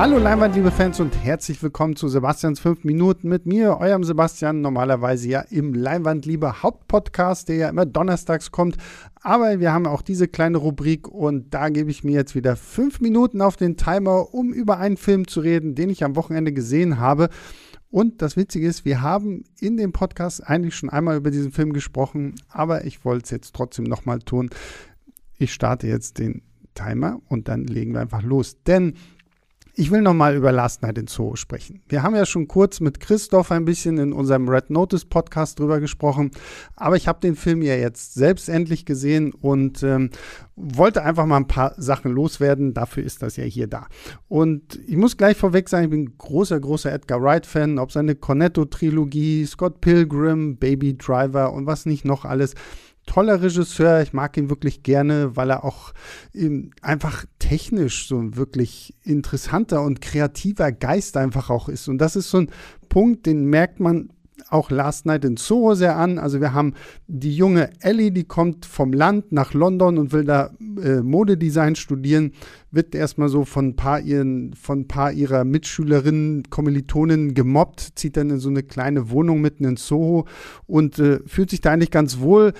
Hallo Leinwand, liebe Fans und herzlich willkommen zu Sebastians 5 Minuten mit mir, eurem Sebastian, normalerweise ja im Leinwandliebe Hauptpodcast, der ja immer donnerstags kommt. Aber wir haben auch diese kleine Rubrik und da gebe ich mir jetzt wieder 5 Minuten auf den Timer, um über einen Film zu reden, den ich am Wochenende gesehen habe. Und das Witzige ist, wir haben in dem Podcast eigentlich schon einmal über diesen Film gesprochen, aber ich wollte es jetzt trotzdem nochmal tun. Ich starte jetzt den Timer und dann legen wir einfach los. Denn ich will nochmal über Last Night in Soho sprechen. Wir haben ja schon kurz mit Christoph ein bisschen in unserem Red Notice Podcast drüber gesprochen, aber ich habe den Film ja jetzt selbst endlich gesehen und ähm, wollte einfach mal ein paar Sachen loswerden. Dafür ist das ja hier da. Und ich muss gleich vorweg sagen, ich bin großer, großer Edgar Wright-Fan, ob seine Cornetto-Trilogie, Scott Pilgrim, Baby Driver und was nicht noch alles toller Regisseur. Ich mag ihn wirklich gerne, weil er auch einfach technisch so ein wirklich interessanter und kreativer Geist einfach auch ist. Und das ist so ein Punkt, den merkt man auch Last Night in Soho sehr an. Also wir haben die junge Ellie, die kommt vom Land nach London und will da äh, Modedesign studieren, wird erstmal so von ein paar ihren, von paar ihrer Mitschülerinnen, Kommilitonen gemobbt, zieht dann in so eine kleine Wohnung mitten in Soho und äh, fühlt sich da eigentlich ganz wohl,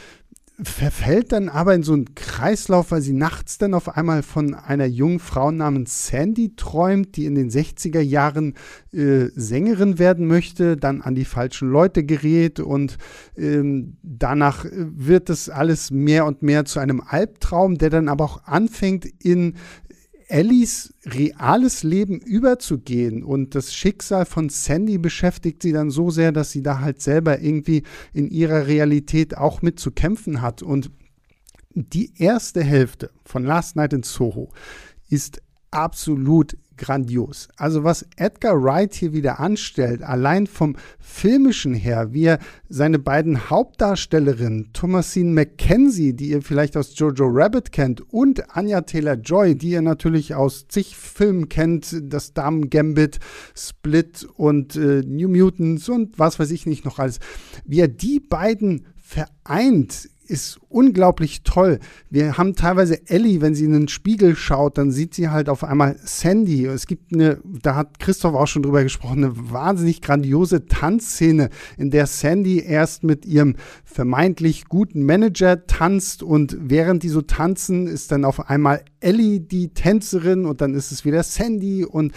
verfällt dann aber in so einen Kreislauf, weil sie nachts dann auf einmal von einer jungen Frau namens Sandy träumt, die in den 60er Jahren äh, Sängerin werden möchte, dann an die falschen Leute gerät und ähm, danach wird es alles mehr und mehr zu einem Albtraum, der dann aber auch anfängt in Ellies reales Leben überzugehen und das Schicksal von Sandy beschäftigt sie dann so sehr, dass sie da halt selber irgendwie in ihrer Realität auch mit zu kämpfen hat. Und die erste Hälfte von Last Night in Soho ist absolut grandios. Also was Edgar Wright hier wieder anstellt, allein vom filmischen her, wie er seine beiden Hauptdarstellerinnen, Thomasine McKenzie, die ihr vielleicht aus Jojo Rabbit kennt, und Anya Taylor-Joy, die ihr natürlich aus zig Filmen kennt, das Damen Gambit, Split und äh, New Mutants und was weiß ich nicht noch alles, wie er die beiden vereint ist unglaublich toll. Wir haben teilweise Ellie, wenn sie in den Spiegel schaut, dann sieht sie halt auf einmal Sandy. Es gibt eine, da hat Christoph auch schon drüber gesprochen, eine wahnsinnig grandiose Tanzszene, in der Sandy erst mit ihrem vermeintlich guten Manager tanzt und während die so tanzen, ist dann auf einmal Ellie die Tänzerin und dann ist es wieder Sandy und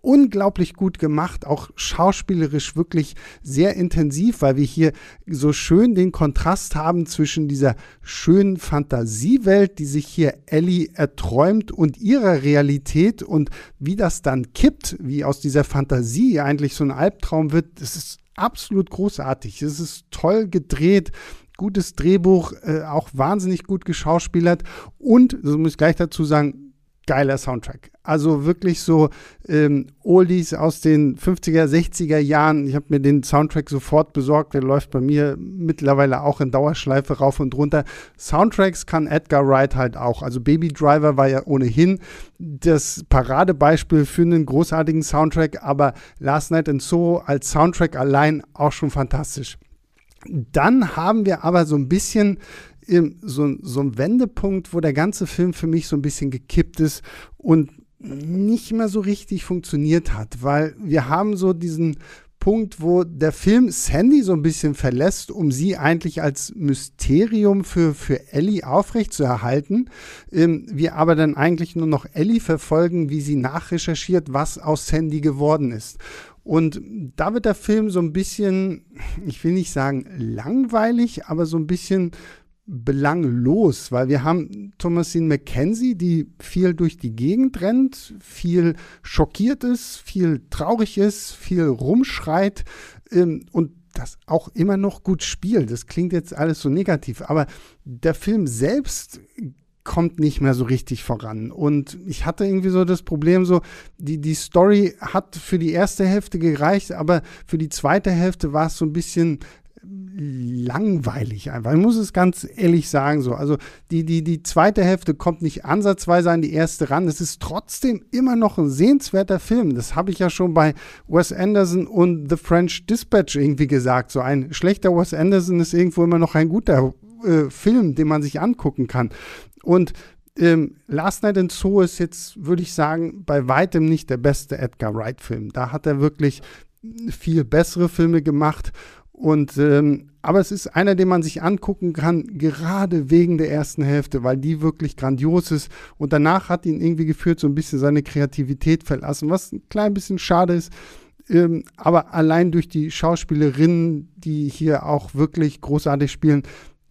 unglaublich gut gemacht, auch schauspielerisch wirklich sehr intensiv, weil wir hier so schön den Kontrast haben zwischen dieser schönen Fantasiewelt, die sich hier Ellie erträumt und ihrer Realität und wie das dann kippt, wie aus dieser Fantasie eigentlich so ein Albtraum wird, das ist absolut großartig. Es ist toll gedreht gutes Drehbuch, äh, auch wahnsinnig gut geschauspielert und, das muss ich gleich dazu sagen, geiler Soundtrack. Also wirklich so ähm, Oldies aus den 50er, 60er Jahren. Ich habe mir den Soundtrack sofort besorgt. Der läuft bei mir mittlerweile auch in Dauerschleife rauf und runter. Soundtracks kann Edgar Wright halt auch. Also Baby Driver war ja ohnehin das Paradebeispiel für einen großartigen Soundtrack, aber Last Night in Soho als Soundtrack allein auch schon fantastisch. Dann haben wir aber so ein bisschen so, so ein Wendepunkt, wo der ganze Film für mich so ein bisschen gekippt ist und nicht mehr so richtig funktioniert hat, weil wir haben so diesen Punkt, wo der Film Sandy so ein bisschen verlässt, um sie eigentlich als Mysterium für, für Ellie aufrechtzuerhalten. Ähm, wir aber dann eigentlich nur noch Ellie verfolgen, wie sie nachrecherchiert, was aus Sandy geworden ist. Und da wird der Film so ein bisschen, ich will nicht sagen langweilig, aber so ein bisschen belanglos, weil wir haben Thomasine McKenzie, die viel durch die Gegend rennt, viel schockiert ist, viel traurig ist, viel rumschreit ähm, und das auch immer noch gut spielt. Das klingt jetzt alles so negativ, aber der Film selbst kommt nicht mehr so richtig voran. Und ich hatte irgendwie so das Problem, so, die, die Story hat für die erste Hälfte gereicht, aber für die zweite Hälfte war es so ein bisschen langweilig einfach. Ich muss es ganz ehrlich sagen so. Also die, die, die zweite Hälfte kommt nicht ansatzweise an die erste ran. Es ist trotzdem immer noch ein sehenswerter Film. Das habe ich ja schon bei Wes Anderson und The French Dispatch irgendwie gesagt. So ein schlechter Wes Anderson ist irgendwo immer noch ein guter äh, Film, den man sich angucken kann. Und Ähm, Last Night in Zoo ist jetzt, würde ich sagen, bei weitem nicht der beste Edgar Wright-Film. Da hat er wirklich viel bessere Filme gemacht. Und ähm, aber es ist einer, den man sich angucken kann, gerade wegen der ersten Hälfte, weil die wirklich grandios ist. Und danach hat ihn irgendwie geführt, so ein bisschen seine Kreativität verlassen, was ein klein bisschen schade ist. Ähm, aber allein durch die Schauspielerinnen, die hier auch wirklich großartig spielen,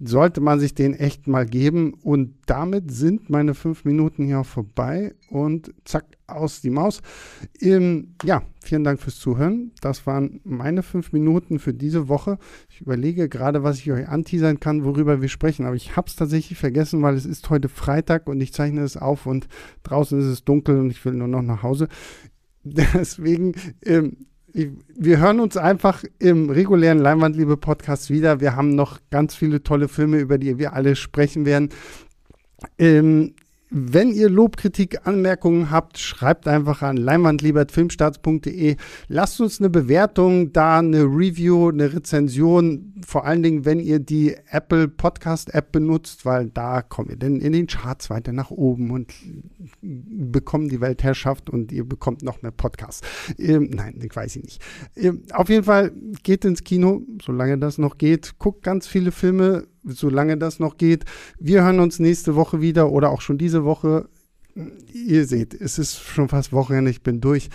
sollte man sich den echt mal geben. Und damit sind meine fünf Minuten hier vorbei und zack, aus die Maus. Ähm, ja, vielen Dank fürs Zuhören. Das waren meine fünf Minuten für diese Woche. Ich überlege gerade, was ich euch anteasern kann, worüber wir sprechen. Aber ich habe es tatsächlich vergessen, weil es ist heute Freitag und ich zeichne es auf und draußen ist es dunkel und ich will nur noch nach Hause. Deswegen ähm, wir hören uns einfach im regulären Leinwandliebe-Podcast wieder. Wir haben noch ganz viele tolle Filme, über die wir alle sprechen werden. Ähm, wenn ihr Lob, Kritik, Anmerkungen habt, schreibt einfach an leinwandliebertfilmstarts.de. Lasst uns eine Bewertung da, eine Review, eine Rezension. Vor allen Dingen, wenn ihr die Apple Podcast App benutzt, weil da kommt ihr dann in den Charts weiter nach oben und bekommt die Weltherrschaft und ihr bekommt noch mehr Podcasts. Ähm, nein, ich weiß ich nicht. Ähm, auf jeden Fall geht ins Kino, solange das noch geht. Guckt ganz viele Filme solange das noch geht. Wir hören uns nächste Woche wieder oder auch schon diese Woche. Ihr seht, es ist schon fast Wochenende, ich bin durch.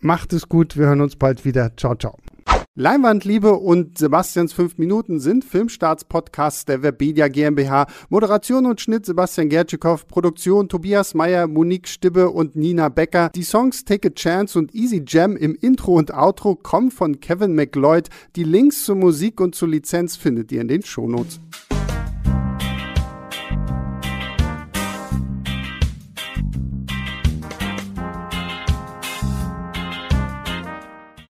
Macht es gut, wir hören uns bald wieder. Ciao, ciao. Leinwandliebe und Sebastians 5 Minuten sind Filmstarts-Podcasts der Webedia GmbH. Moderation und Schnitt Sebastian Gertschikow, Produktion Tobias Meyer, Monique Stibbe und Nina Becker. Die Songs Take a Chance und Easy Jam im Intro und Outro kommen von Kevin McLeod. Die Links zur Musik und zur Lizenz findet ihr in den Shownotes.